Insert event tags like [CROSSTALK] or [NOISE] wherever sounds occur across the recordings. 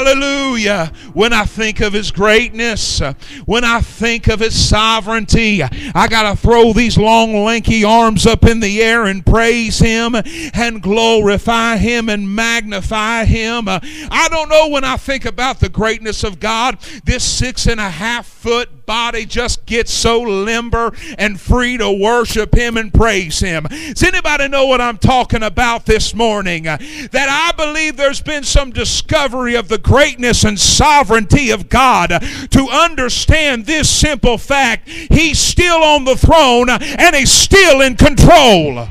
Hallelujah. When I think of His greatness, when I think of His sovereignty, I got to throw these long, lanky arms up in the air and praise Him and glorify Him and magnify Him. I don't know when I think about the greatness of God, this six and a half foot body just gets so limber and free to worship Him and praise Him. Does anybody know what I'm talking about this morning? That I believe there's been some discovery of the greatness and sovereignty of God to understand this simple fact He's still on the throne and He's still in control.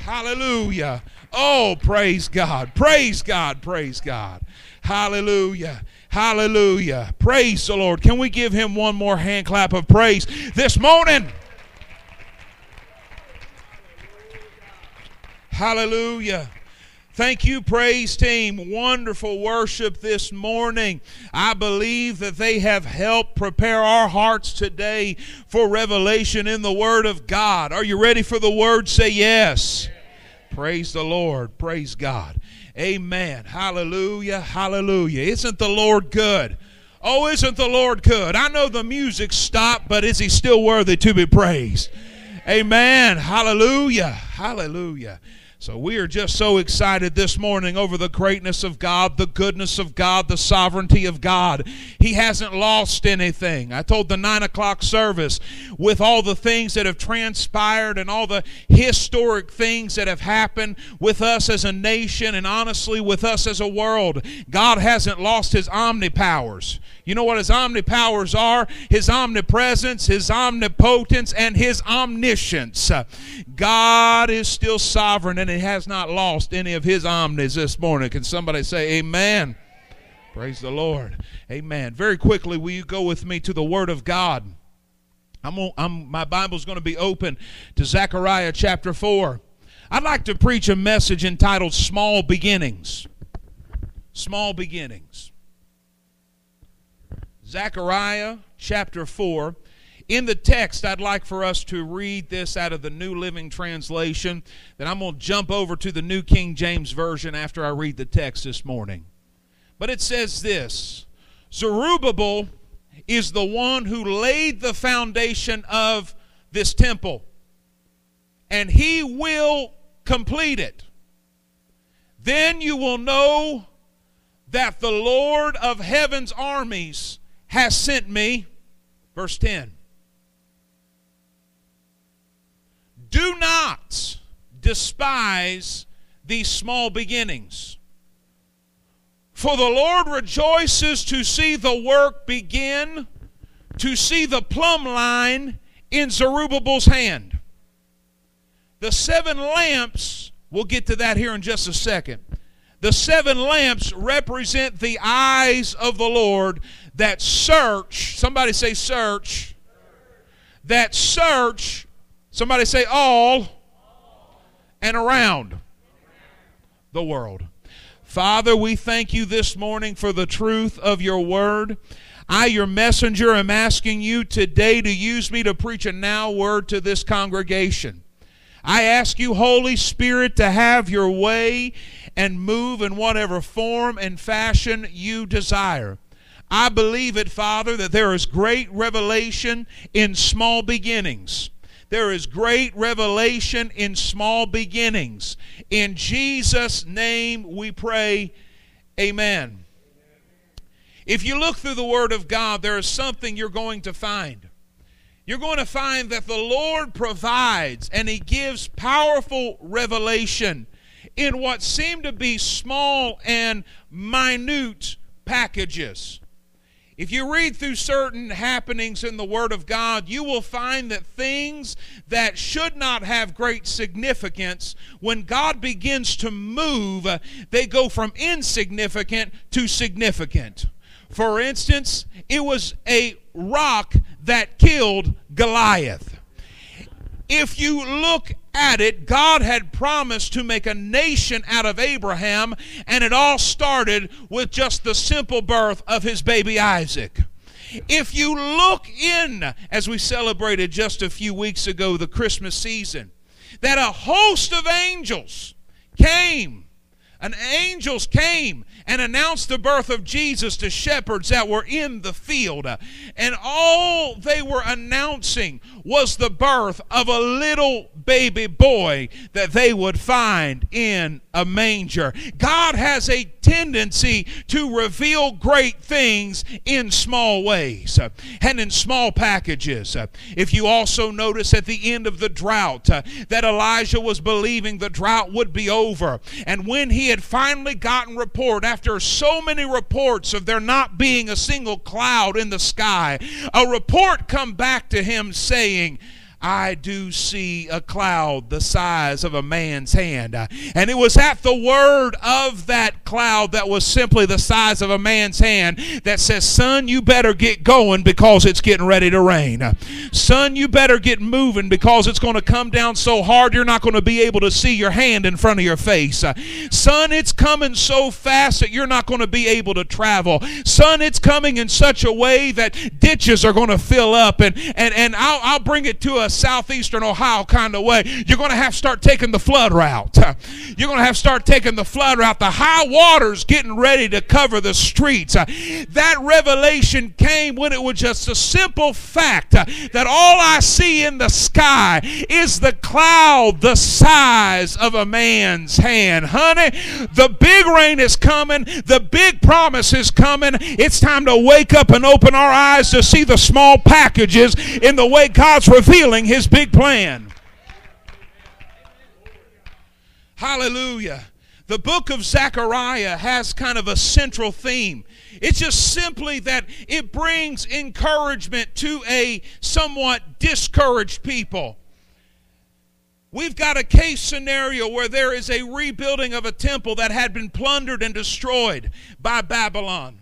Hallelujah. Oh, praise God. Praise God. Praise God. Hallelujah. Hallelujah. Praise the Lord. Can we give him one more hand clap of praise this morning? Hallelujah. Thank you, praise team. Wonderful worship this morning. I believe that they have helped prepare our hearts today for revelation in the Word of God. Are you ready for the Word? Say yes. Praise the Lord. Praise God. Amen. Hallelujah. Hallelujah. Isn't the Lord good? Oh, isn't the Lord good? I know the music stopped, but is he still worthy to be praised? Amen. Hallelujah. Hallelujah. So we are just so excited this morning over the greatness of God, the goodness of God, the sovereignty of God. He hasn't lost anything. I told the nine o'clock service with all the things that have transpired and all the historic things that have happened with us as a nation and honestly with us as a world. God hasn't lost his omnipowers. You know what his omnipowers are? His omnipresence, his omnipotence, and his omniscience. God is still sovereign and he has not lost any of his omnis this morning. Can somebody say amen? Praise the Lord. Amen. Very quickly, will you go with me to the Word of God? I'm, I'm my Bible's going to be open to Zechariah chapter 4. I'd like to preach a message entitled Small Beginnings. Small Beginnings. Zechariah chapter 4. In the text, I'd like for us to read this out of the New Living Translation. Then I'm going to jump over to the New King James Version after I read the text this morning. But it says this Zerubbabel is the one who laid the foundation of this temple, and he will complete it. Then you will know that the Lord of heaven's armies has sent me. Verse 10. Do not despise these small beginnings. For the Lord rejoices to see the work begin, to see the plumb line in Zerubbabel's hand. The seven lamps, we'll get to that here in just a second. The seven lamps represent the eyes of the Lord that search, somebody say search, that search, somebody say all, and around the world. Father, we thank you this morning for the truth of your word. I, your messenger, am asking you today to use me to preach a now word to this congregation. I ask you, Holy Spirit, to have your way and move in whatever form and fashion you desire. I believe it, Father, that there is great revelation in small beginnings. There is great revelation in small beginnings. In Jesus' name we pray, Amen. If you look through the Word of God, there is something you're going to find. You're going to find that the Lord provides and He gives powerful revelation in what seem to be small and minute packages. If you read through certain happenings in the Word of God, you will find that things that should not have great significance, when God begins to move, they go from insignificant to significant. For instance, it was a rock that killed Goliath. If you look at it, God had promised to make a nation out of Abraham, and it all started with just the simple birth of his baby Isaac. If you look in, as we celebrated just a few weeks ago, the Christmas season, that a host of angels came, and angels came and announced the birth of Jesus to shepherds that were in the field. And all they were announcing was the birth of a little baby boy that they would find in a manger. God has a tendency to reveal great things in small ways and in small packages. If you also notice at the end of the drought uh, that Elijah was believing the drought would be over, and when he had finally gotten report after so many reports of there not being a single cloud in the sky, a report come back to him saying, I do see a cloud the size of a man's hand. Uh, and it was at the word of that cloud that was simply the size of a man's hand that says, Son, you better get going because it's getting ready to rain. Son, you better get moving because it's going to come down so hard you're not going to be able to see your hand in front of your face. Uh, son, it's coming so fast that you're not going to be able to travel. Son, it's coming in such a way that ditches are going to fill up. And, and, and I'll, I'll bring it to us southeastern Ohio kind of way, you're going to have to start taking the flood route. [LAUGHS] You're going to have to start taking the flood route. The high water's getting ready to cover the streets. [LAUGHS] That revelation came when it was just a simple fact that all I see in the sky is the cloud the size of a man's hand. Honey, the big rain is coming, the big promise is coming. It's time to wake up and open our eyes to see the small packages in the way God's revealing his big plan. Hallelujah. The book of Zechariah has kind of a central theme. It's just simply that it brings encouragement to a somewhat discouraged people. We've got a case scenario where there is a rebuilding of a temple that had been plundered and destroyed by Babylon.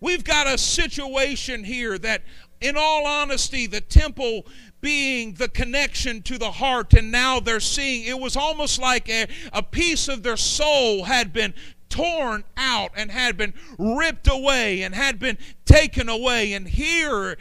We've got a situation here that, in all honesty, the temple being the connection to the heart, and now they're seeing it was almost like a, a piece of their soul had been torn out and had been ripped away and had been taken away. And here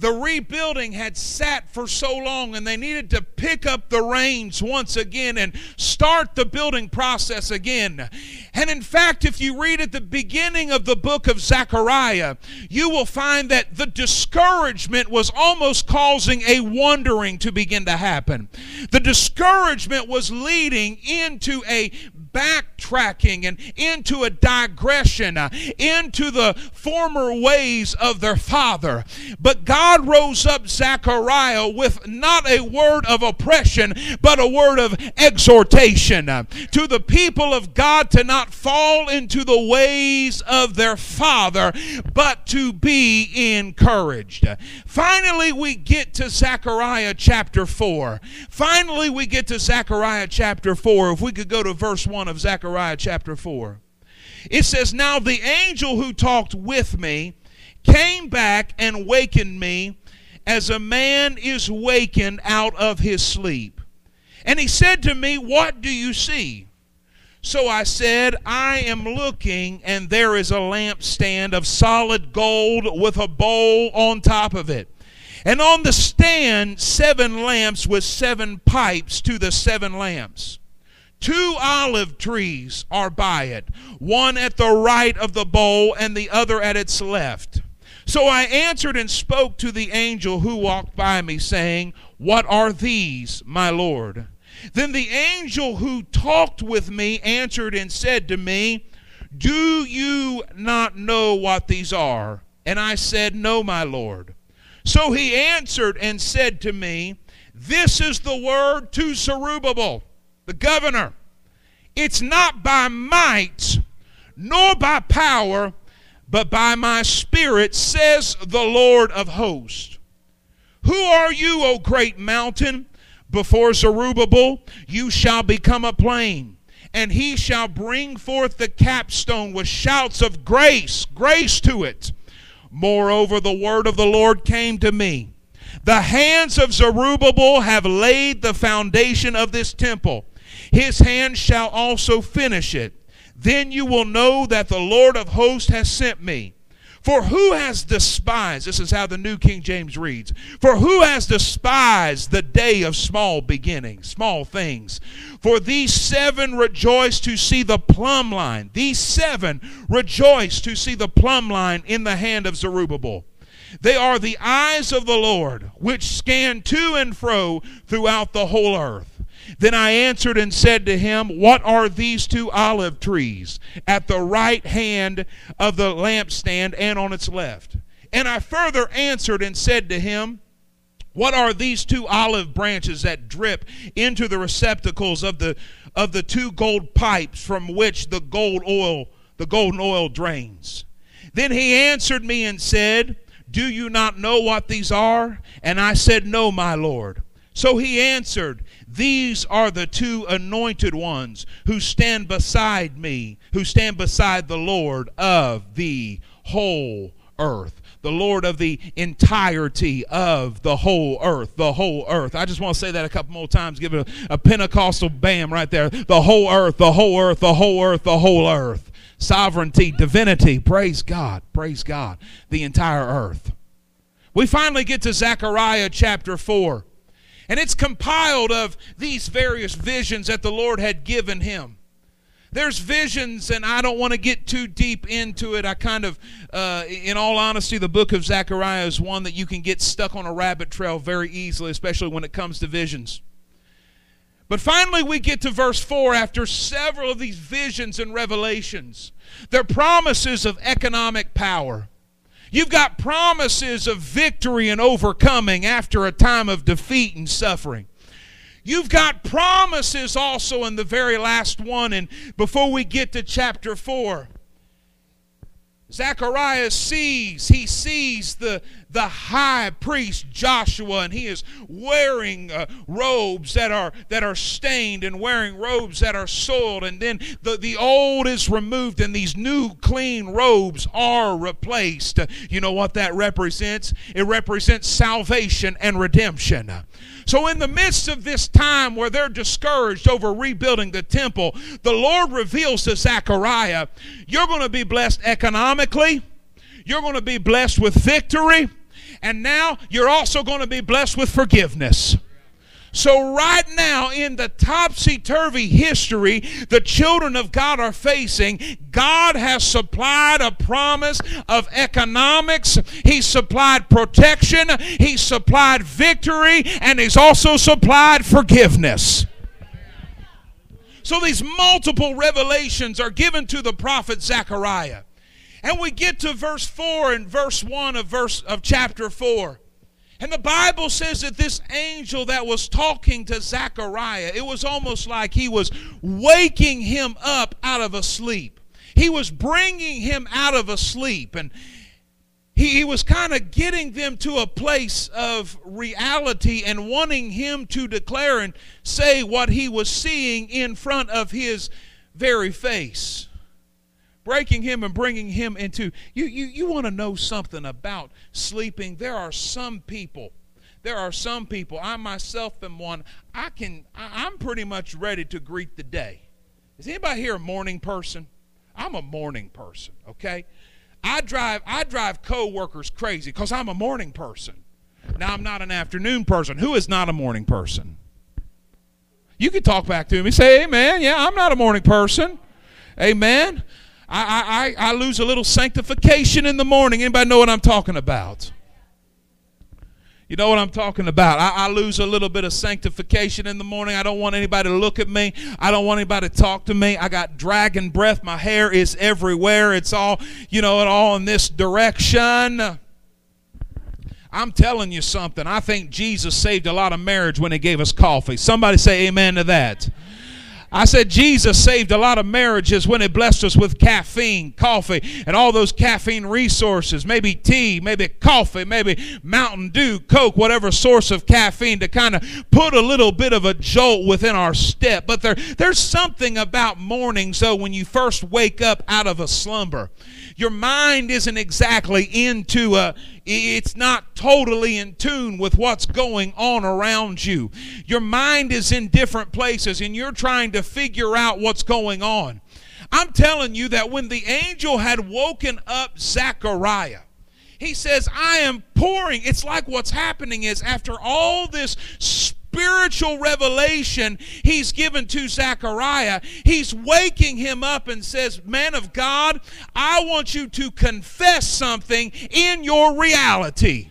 the rebuilding had sat for so long and they needed to pick up the reins once again and start the building process again. And in fact, if you read at the beginning of the book of Zechariah, you will find that the discouragement was almost causing a wandering to begin to happen. The discouragement was leading into a backtracking and into a digression, uh, into the former ways of their father. But God rose up Zechariah with not a word of oppression, but a word of exhortation uh, to the people of God to not fall into the ways of their father, but to be encouraged. Finally, we get to Zechariah chapter 4. Finally, we get to Zechariah chapter 4. If we could go to verse 1 of Zechariah chapter 4. It says, Now the angel who talked with me came back and wakened me as a man is wakened out of his sleep. And he said to me, What do you see? So I said, I am looking, and there is a lampstand of solid gold with a bowl on top of it. And on the stand, seven lamps with seven pipes to the seven lamps. Two olive trees are by it, one at the right of the bowl and the other at its left. So I answered and spoke to the angel who walked by me, saying, What are these, my Lord? Then the angel who talked with me answered and said to me, Do you not know what these are? And I said, No, my Lord. So he answered and said to me, This is the word to Zerubbabel the governor. It's not by might nor by power, but by my spirit, says the Lord of hosts. Who are you, O great mountain? Before Zerubbabel, you shall become a plain, and he shall bring forth the capstone with shouts of grace, grace to it. Moreover, the word of the Lord came to me. The hands of Zerubbabel have laid the foundation of this temple his hand shall also finish it. Then you will know that the Lord of hosts has sent me. For who has despised, this is how the New King James reads, for who has despised the day of small beginnings, small things? For these seven rejoice to see the plumb line. These seven rejoice to see the plumb line in the hand of Zerubbabel. They are the eyes of the Lord, which scan to and fro throughout the whole earth. Then I answered and said to him, What are these two olive trees at the right hand of the lampstand and on its left? And I further answered and said to him, What are these two olive branches that drip into the receptacles of the of the two gold pipes from which the gold oil the golden oil drains? Then he answered me and said, Do you not know what these are? And I said, No, my Lord. So he answered, These are the two anointed ones who stand beside me, who stand beside the Lord of the whole earth. The Lord of the entirety of the whole earth. The whole earth. I just want to say that a couple more times. Give it a, a Pentecostal bam right there. The whole earth, the whole earth, the whole earth, the whole earth. Sovereignty, divinity. Praise God. Praise God. The entire earth. We finally get to Zechariah chapter 4. And it's compiled of these various visions that the Lord had given him. There's visions, and I don't want to get too deep into it. I kind of, uh, in all honesty, the book of Zechariah is one that you can get stuck on a rabbit trail very easily, especially when it comes to visions. But finally, we get to verse 4 after several of these visions and revelations. They're promises of economic power. You've got promises of victory and overcoming after a time of defeat and suffering. You've got promises also in the very last one. And before we get to chapter 4, Zechariah sees, he sees the, the high priest Joshua, and he is wearing uh, robes that are that are stained and wearing robes that are soiled, and then the, the old is removed, and these new clean robes are replaced. You know what that represents? It represents salvation and redemption. So, in the midst of this time where they're discouraged over rebuilding the temple, the Lord reveals to Zechariah, You're going to be blessed economically, you're going to be blessed with victory, and now you're also going to be blessed with forgiveness. So, right now, in the topsy turvy history the children of God are facing, God has supplied a promise of economics. He supplied protection. He supplied victory. And He's also supplied forgiveness. So, these multiple revelations are given to the prophet Zechariah. And we get to verse 4 and verse 1 of verse of chapter 4. And the Bible says that this angel that was talking to Zechariah, it was almost like he was waking him up out of a sleep. He was bringing him out of a sleep. And he, he was kind of getting them to a place of reality and wanting him to declare and say what he was seeing in front of his very face breaking him and bringing him into you you, you want to know something about sleeping? There are some people there are some people i myself am one i can I, i'm pretty much ready to greet the day. Is anybody here a morning person? I'm a morning person okay? I drive i drive co-workers crazy because i'm a morning person. Now i'm not an afternoon person. Who is not a morning person? You can talk back to me say amen. Yeah i'm not a morning person. Amen I, I, I lose a little sanctification in the morning. Anybody know what I'm talking about? You know what I'm talking about. I, I, lose a little bit of sanctification in the morning. I don't want anybody to look at me. I don't want anybody to talk to me. I got dragon breath. My hair is everywhere. It's all, you know, it all in this direction. I'm telling you something. I think Jesus saved a lot of marriage when he gave us coffee. Somebody say amen to that. I said Jesus saved a lot of marriages when He blessed us with caffeine, coffee, and all those caffeine resources. Maybe tea, maybe coffee, maybe Mountain Dew, Coke, whatever source of caffeine to kind of put a little bit of a jolt within our step. But there, there's something about mornings, though, when you first wake up out of a slumber. Your mind isn't exactly into uh, a, it's not totally in tune with what's going on around you. Your mind is in different places and you're trying to figure out what's going on. I'm telling you that when the angel had woken up Zechariah, he says, I am pouring. It's like what's happening is after all this spiritual revelation he's given to Zechariah, he's waking him up and says, Man of God, I want you to confess something in your reality.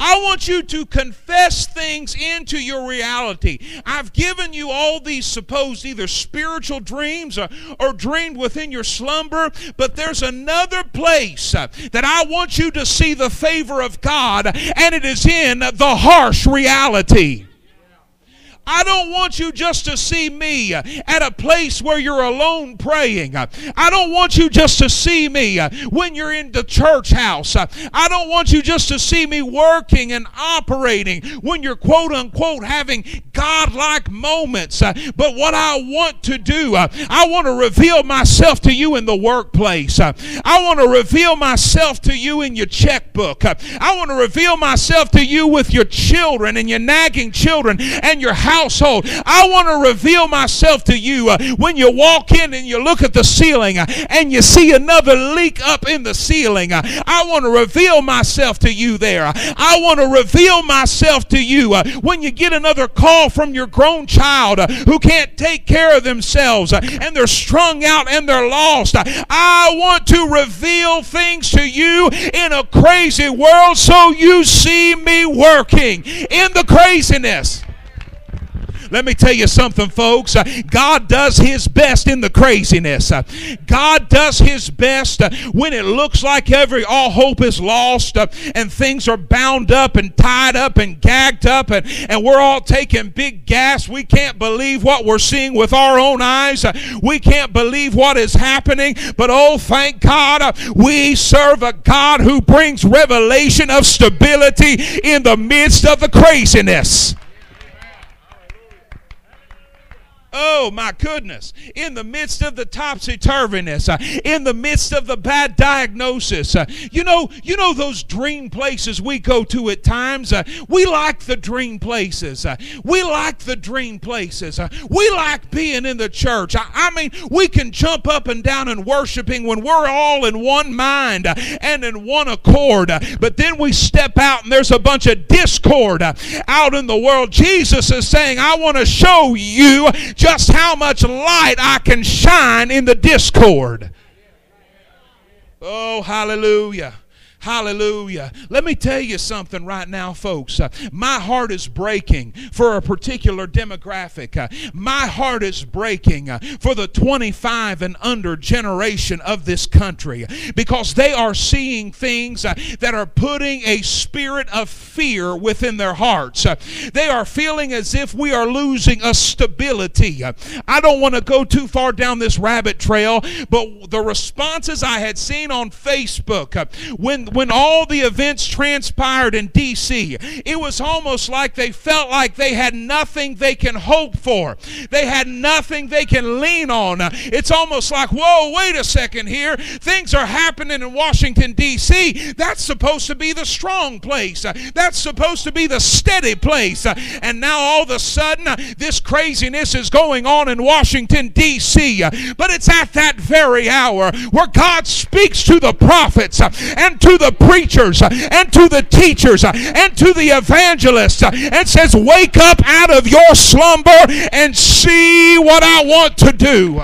I want you to confess things into your reality. I've given you all these supposed either spiritual dreams or, or dreamed within your slumber, but there's another place uh, that I want you to see the favor of God, and it is in the harsh reality. I don't want you just to see me at a place where you're alone praying. I don't want you just to see me when you're in the church house. I don't want you just to see me working and operating when you're quote unquote having godlike moments. But what I want to do, I want to reveal myself to you in the workplace. I want to reveal myself to you in your checkbook. I want to reveal myself to you with your children and your nagging children and your household. I want to reveal myself to you uh, when you walk in and you look at the ceiling uh, and you see another leak up in the ceiling. Uh, I want to reveal myself to you there. I want to reveal myself to you when you get another call from your grown child who can't take care of themselves and they're strung out and they're lost. I want to reveal things to you in a crazy world so you see me working in the craziness. Let me tell you something, folks. Uh, God does His best in the craziness. Uh, God does His best uh, when it looks like every all hope is lost and things are bound up and tied up and gagged up and, and we're all taking big gas. We can't believe what we're seeing with our own eyes. We can't believe what is happening. But oh, thank God, we serve a God who brings revelation of stability in the midst of the craziness. Oh my goodness. In the midst of the topsy turviness, uh, in the midst of the bad diagnosis, uh, you know, you know those dream places we go to at times. Uh, we like the dream places. We like the dream places. We like being in the church. I, I, mean, we can jump up and down and worshiping when we're all in one mind and in one accord. but then we step out and there's a bunch of discord out in the world. Jesus is saying, I want to show you just how much light I can shine in the discord. Oh, hallelujah. Hallelujah. Let me tell you something right now, folks. Uh, my heart is breaking for a particular demographic. Uh, my heart is breaking uh, for the 25 and under generation of this country because they are seeing things that are putting a spirit of fear within their hearts. They are feeling as if we are losing a stability. I don't want to go too far down this rabbit trail, but the responses I had seen on Facebook when when all the events transpired in D.C., it was almost like they felt like they had nothing they can hope for. They had nothing they can lean on. It's almost like, whoa, wait a second here. Things are happening in Washington, D.C. That's supposed to be the strong place. That's supposed to be the steady place. And now all of a sudden, this craziness is going on in Washington, D.C. But it's at that very hour where God speaks to the prophets and to the preachers uh, and to the teachers uh, and to the evangelists uh, and says, Wake up out of your slumber and see what I want to do.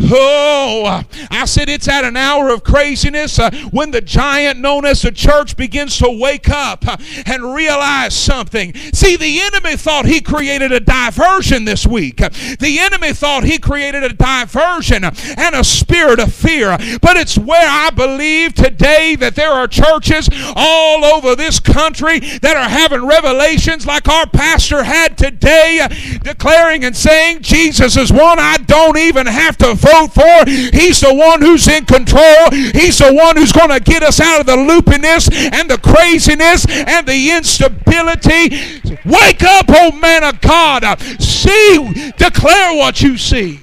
Oh, I said it's at an hour of craziness uh, when the giant known as the church begins to wake up uh, and realize something. See, the enemy thought he created a diversion this week. The enemy thought he created a diversion and a spirit of fear. But it's where I believe today that there are churches all over this country that are having revelations like our pastor had today, uh, declaring and saying, Jesus is one I don't even have to vote for. He's the one who's in control. He's the one who's going to get us out of the loopiness and the craziness and the instability. Wake up, oh man of God. See, declare what you see.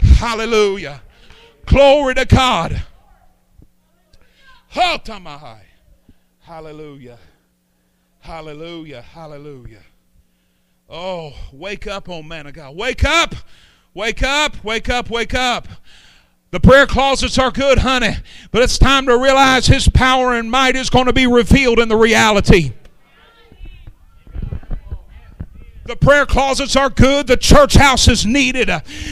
Hallelujah. Glory to God. Hallelujah. Hallelujah. Hallelujah. Oh, wake up, oh man of God. Wake up! Wake up, wake up, wake up. The prayer closets are good, honey, but it's time to realize His power and might is going to be revealed in the reality. The prayer closets are good. The church house is needed.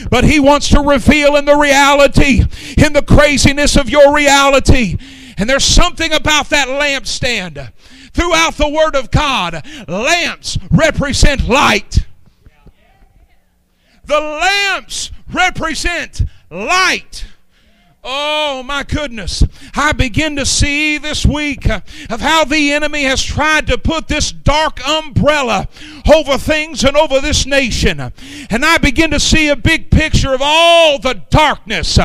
But He wants to reveal in the reality, in the craziness of your reality. And there's something about that lampstand. Throughout the Word of God, lamps represent light. The lamps represent light. Oh my goodness. I begin to see this week uh, of how the enemy has tried to put this dark umbrella over things and over this nation. And I begin to see a big picture of all the darkness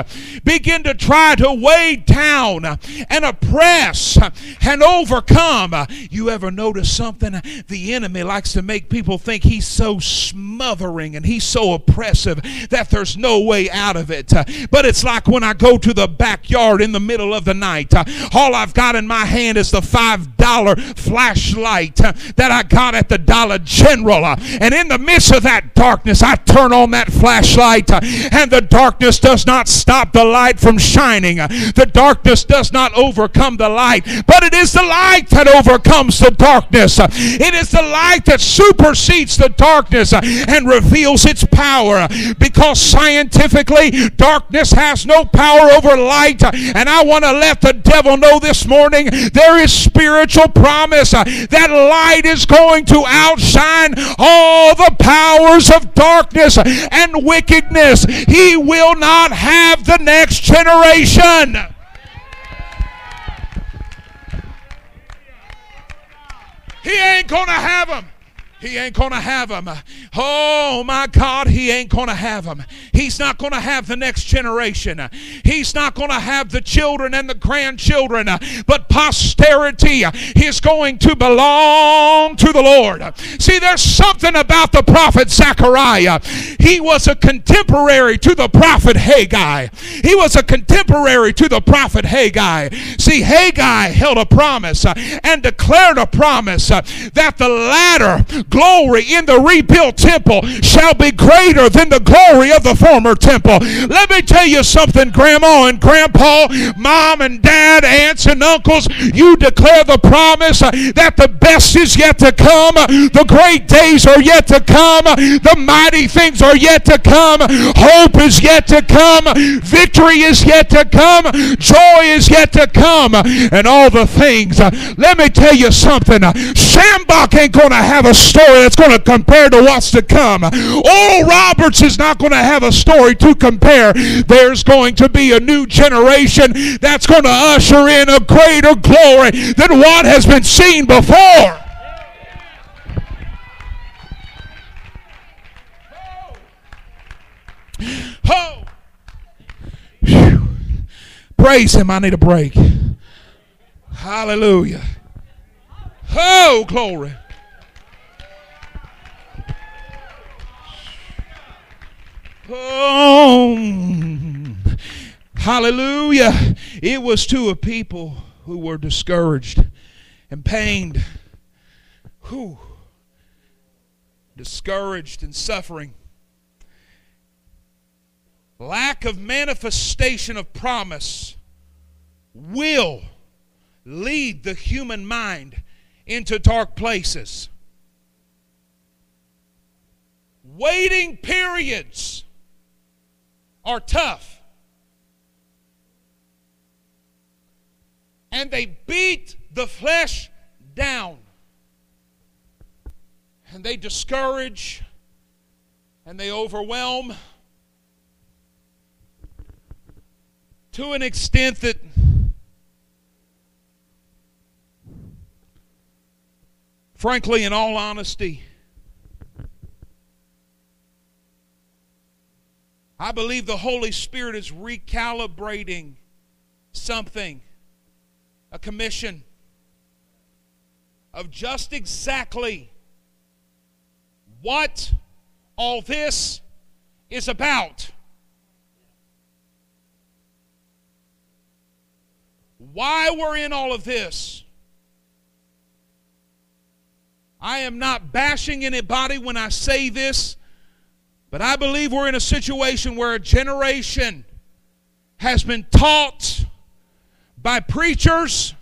begin to try to weigh down and oppress and overcome. You ever notice something? The enemy likes to make people think he's so smothering and he's so oppressive that there's no way out of it. But it's like when I go to the backyard in the middle of the night. All I've got in my hand is the $5 flashlight that I got at the Dollar General. And in the midst of that darkness, I turn on that flashlight, and the darkness does not stop the light from shining. The darkness does not overcome the light, but it is the light that overcomes the darkness. It is the light that supersedes the darkness and reveals its power because scientifically, darkness has no power over light. And I want to let the devil know this morning there is spiritual promise that light is going to outshine all the powers of darkness and wickedness. He will not have the next generation. He ain't going to have them. He ain't going to have them. Oh my God, he ain't going to have them. He's not going to have the next generation. He's not going to have the children and the grandchildren. But posterity is going to belong to the Lord. See, there's something about the prophet Zechariah. He was a contemporary to the prophet Haggai. He was a contemporary to the prophet Haggai. See, Haggai held a promise uh, and declared a promise uh, that the latter glory in the rebuilt temple shall be greater than the glory of the former temple. Let me tell you something, Grandma and Grandpa, Mom and Dad, aunts and uncles. You declare the promise that the best is yet to come, the great days are yet to come, the mighty things are yet to come, hope is yet to come, victory is yet to come, joy is yet to come, and all the things. Let me tell you something. Schambach ain't going to have a story story that's going to compare to what's to come. Oral Roberts is not going to have a story to compare. There's going to be a new generation that's going to usher in a greater glory than what has been seen before. Whew. Praise him. I need a break. Hallelujah. Oh, glory. Oh, hallelujah. It was to a people who were discouraged and pained, who discouraged and suffering. Lack of manifestation of promise will lead the human mind into dark places. Waiting periods are tough. And they beat the flesh down. And they discourage and they overwhelm to an extent that frankly, in all honesty, I believe the Holy Spirit is recalibrating something, a commission of just exactly what all this is about. Why we're in all of this. I am not bashing anybody when I say this, but I believe we're in a situation where a generation has been taught by preachers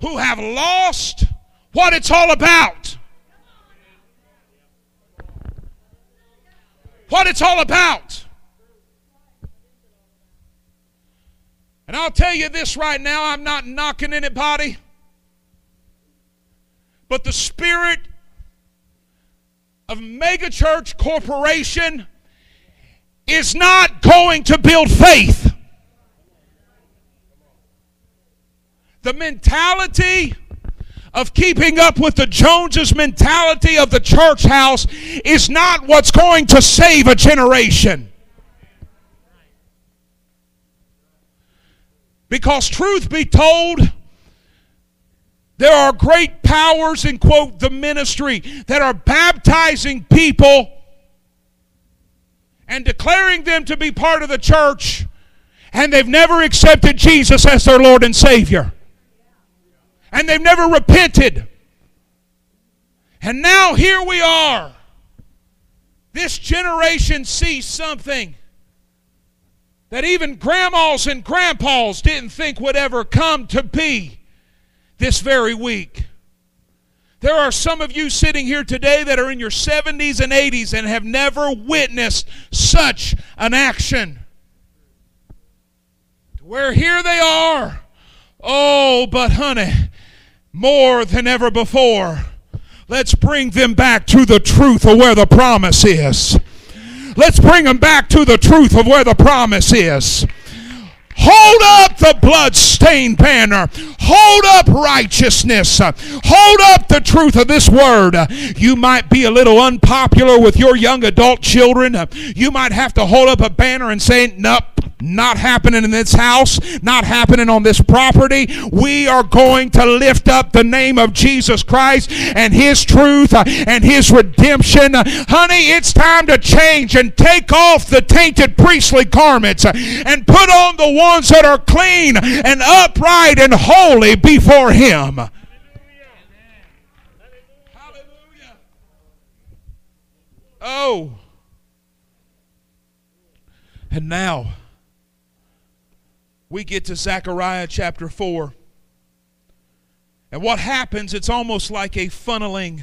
who have lost what it's all about. What it's all about. And I'll tell you this right now I'm not knocking anybody. But the spirit of megachurch corporation is not going to build faith. The mentality of keeping up with the Joneses mentality of the church house is not what's going to save a generation. Because, truth be told, there are great powers in, quote, the ministry that are baptizing people and declaring them to be part of the church, and they've never accepted Jesus as their Lord and Savior. And they've never repented. And now here we are. This generation sees something that even grandmas and grandpas didn't think would ever come to be this very week. There are some of you sitting here today that are in your 70s and 80s and have never witnessed such an action. Where here they are. Oh, but honey, more than ever before, let's bring them back to the truth of where the promise is. Let's bring them back to the truth of where the promise is. Hold up the blood-stained banner. Hold up righteousness. Hold up the truth of this word. You might be a little unpopular with your young adult children. You might have to hold up a banner and say, Nope, not happening in this house, not happening on this property. We are going to lift up the name of Jesus Christ and His truth uh, and His redemption. Honey, it's time to change and take off the tainted priestly garments uh, and put on the ones that are clean and upright and holy before Him. Hallelujah. Oh. And now, we get to Zechariah chapter 4. And what happens, it's almost like a funneling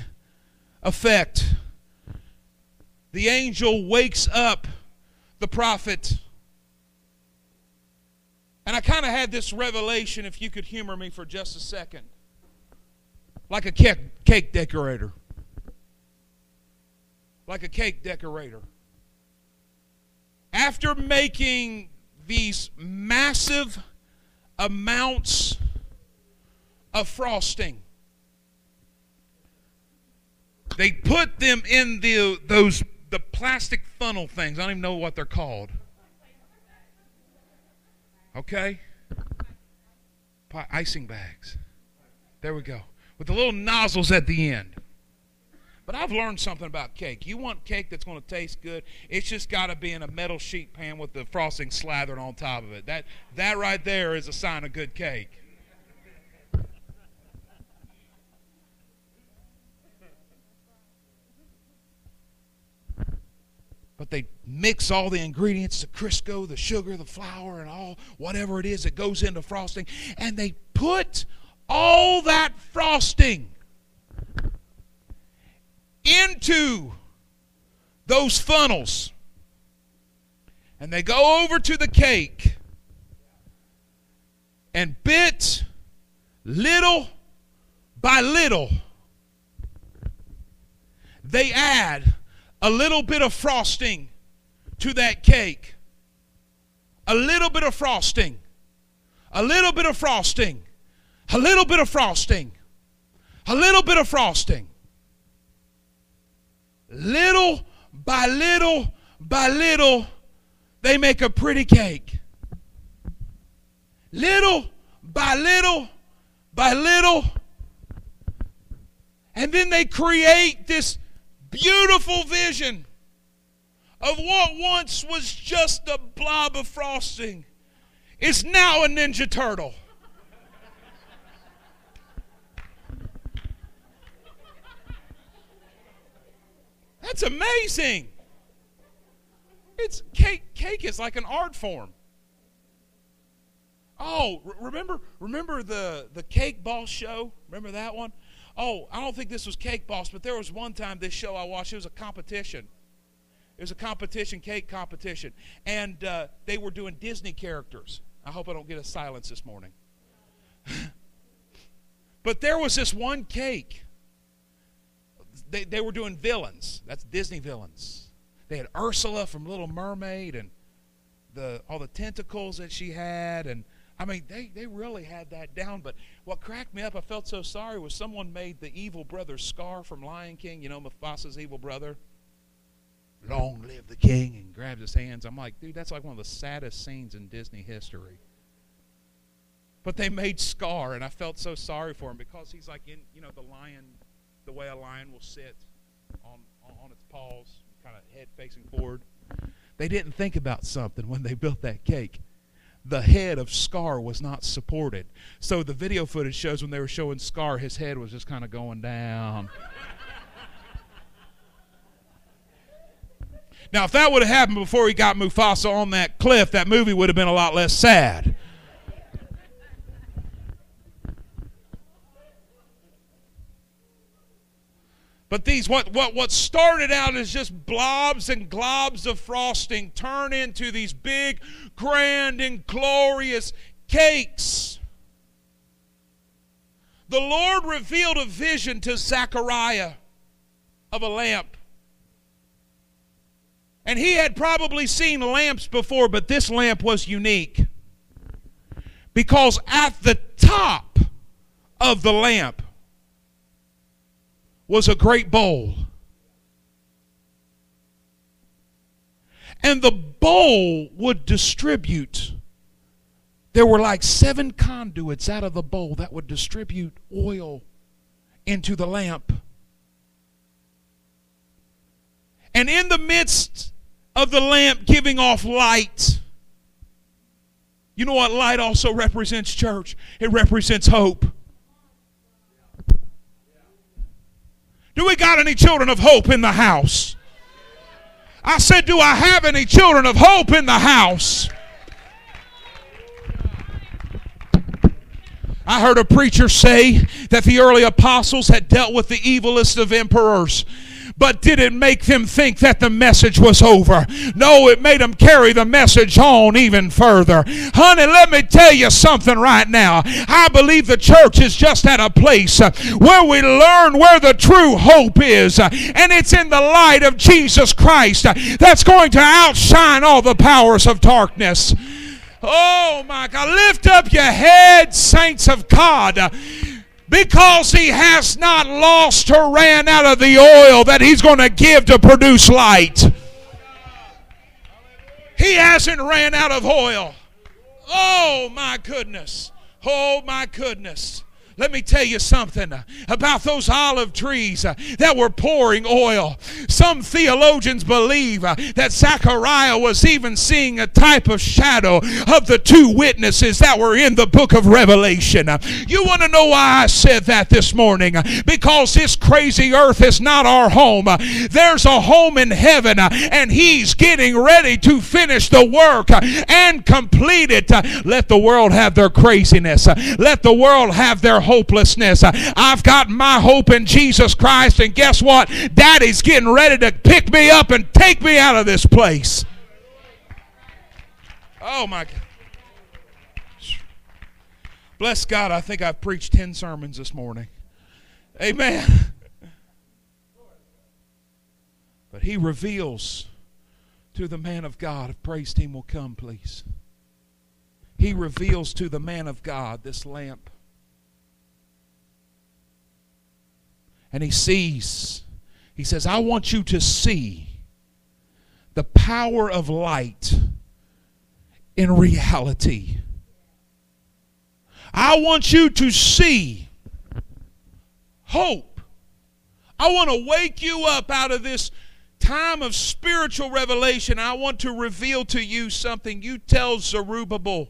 effect. The angel wakes up the prophet. And I kind of had this revelation, if you could humor me for just a second, like a cake, cake decorator. Like a cake decorator. After making these massive amounts of frosting. They put them in the those the plastic funnel things. I don't even know what they're called. Okay? Icing bags. There we go. With the little nozzles at the end. But I've learned something about cake. You want cake that's going to taste good, it's just got to be in a metal sheet pan with the frosting slathered on top of it. That, that right there is a sign of good cake. but they mix all the ingredients the crisco the sugar the flour and all whatever it is that goes into frosting and they put all that frosting into those funnels. And they go over to the cake and bit little by little. They add a little bit of frosting to that cake. A little bit of frosting. A little bit of frosting. A little bit of frosting. A little bit of frosting little by little by little, they make a pretty cake. Little by little by little. And then they create this beautiful vision of what once was just a blob of frosting is now a Ninja Turtle. That's amazing. It's cake. Cake is like an art form. Oh, remember remember the the Cake Boss show? Remember that one? Oh, I don't think this was Cake Boss, but there was one time this show I watched. It was a competition. It was a competition, cake competition, and uh, they were doing Disney characters. I hope I don't get a silence this morning. [LAUGHS] but there was this one cake. They, they were doing villains. That's Disney villains. They had Ursula from Little Mermaid and the all the tentacles that she had and I mean, they, they really had that down. But what cracked me up, I felt so sorry, was someone made the evil brother Scar from Lion King, you know, Mufasa's evil brother. Long live the king, and grabs his hands. I'm like, dude, that's like one of the saddest scenes in Disney history. But they made Scar, and I felt so sorry for him because he's like in, you know, the lion, the way a lion will sit on, on its paws, kind of head facing forward. They didn't think about something when they built that cake the head of Scar was not supported. So the video footage shows when they were showing Scar, his head was just kind of going down. [LAUGHS] now, if that would have happened before he got Mufasa on that cliff, that movie would have been a lot less sad. But these, what, what, what started out as just blobs and globs of frosting turn into these big, grand, and glorious cakes. The Lord revealed a vision to Zechariah of a lamp. And he had probably seen lamps before, but this lamp was unique. Because at the top of the lamp was a great bowl. And the bowl would distribute. There were like seven conduits out of the bowl that would distribute oil into the lamp. And in the midst of the lamp giving off light, you know what light also represents, church? It represents hope. Do we got any children of hope in the house? I said, Do I have any children of hope in the house? I heard a preacher say that the early apostles had dealt with the evilest of emperors but did it make them think that the message was over? No, it made them carry the message on even further. Honey, let me tell you something right now. I believe the church is just at a place uh, where we learn where the true hope is, uh, and it's in the light of Jesus Christ uh, that's going to outshine all the powers of darkness. Oh my God. Lift up your heads, saints of God because he has not lost or ran out of the oil that he's going to give to produce light. He hasn't ran out of oil. Oh my goodness. Oh my goodness. Let me tell you something about those olive trees that were pouring oil. Some theologians believe that Zechariah was even seeing a type of shadow of the two witnesses that were in the book of Revelation. You want to know why I said that this morning? Because this crazy earth is not our home. There's a home in heaven, and He's getting ready to finish the work and complete it. Let the world have their craziness. Let the world have their hopelessness. I've got my hope in Jesus Christ, and guess what? Daddy's getting ready to pick me up and take me out of this place. Oh my God. Bless God, I think I've preached 10 sermons this morning. Amen. But he reveals to the man of God, if praise team will come, please. He reveals to the man of God this lamp. And he sees. He says, I want you to see the power of light in reality. I want you to see hope. I want to wake you up out of this time of spiritual revelation. I want to reveal to you something. You tell Zerubbabel.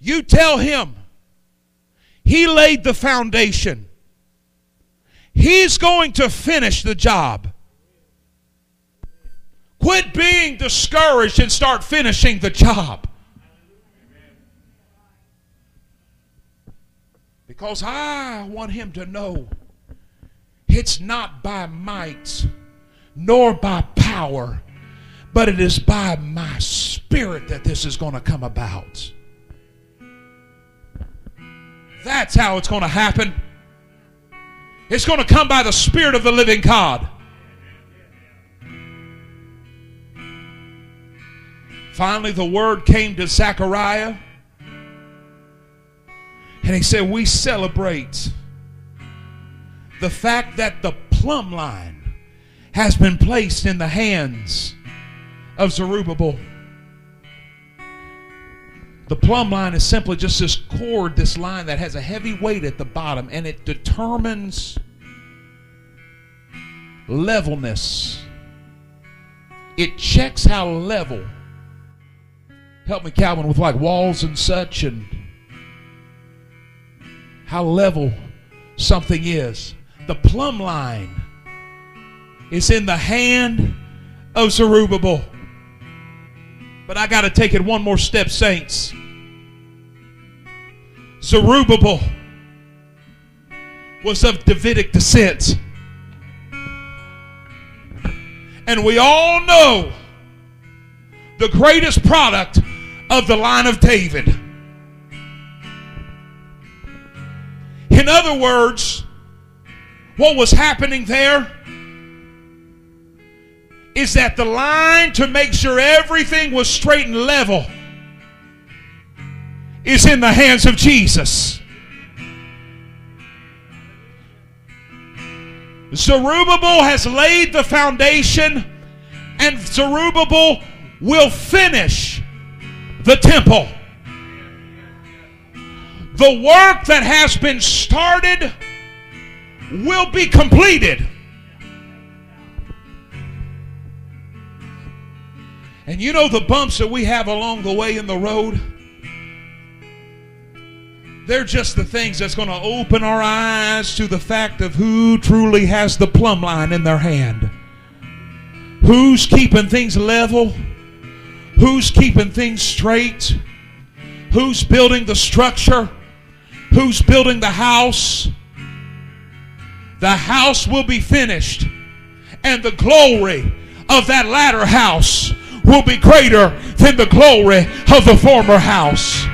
You tell him. He laid the foundation. He's going to finish the job. Quit being discouraged and start finishing the job. Because I want him to know it's not by might nor by power, but it is by my spirit that this is going to come about. That's how it's going to happen. It's going to come by the Spirit of the living God. Finally, the word came to Zechariah. And he said, We celebrate the fact that the plumb line has been placed in the hands of Zerubbabel. The plumb line is simply just this cord, this line that has a heavy weight at the bottom, and it determines levelness. It checks how level. Help me, Calvin, with like walls and such, and how level something is. The plumb line is in the hand of Zerubbabel. But I got to take it one more step, saints. Zerubbabel was of Davidic descent. And we all know the greatest product of the line of David. In other words, what was happening there is that the line to make sure everything was straight and level is in the hands of Jesus. Zerubbabel has laid the foundation, and Zerubbabel will finish the temple. The work that has been started will be completed. And you know the bumps that we have along the way in the road? They're just the things that's going to open our eyes to the fact of who truly has the plumb line in their hand. Who's keeping things level? Who's keeping things straight? Who's building the structure? Who's building the house? The house will be finished, and the glory of that latter house will be greater than the glory of the former house.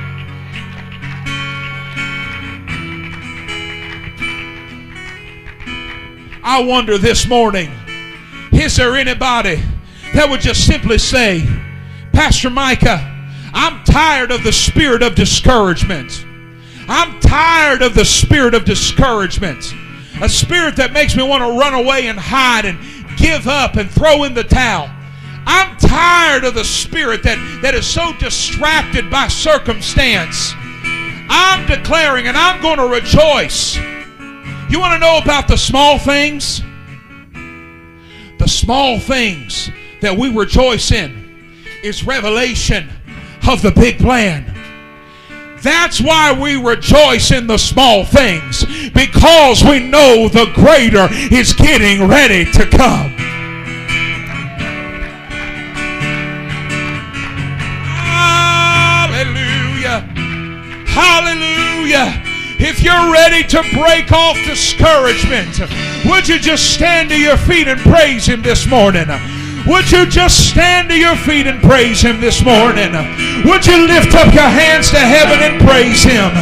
I wonder this morning is there anybody that would just simply say, Pastor Micah, I'm tired of the spirit of discouragement. I'm tired of the spirit of discouragement. A spirit that makes me want to run away and hide and give up and throw in the towel. I'm tired of the spirit that, that is so distracted by circumstance. I'm declaring and I'm going to rejoice. You want to know about the small things? The small things that we rejoice in is revelation of the big plan. That's why we rejoice in the small things because we know the greater is getting ready to come. If you're ready to break off discouragement, would you just stand to your feet and praise Him this morning? Would you just stand to your feet and praise Him this morning? Would you lift up your hands to heaven and praise Him?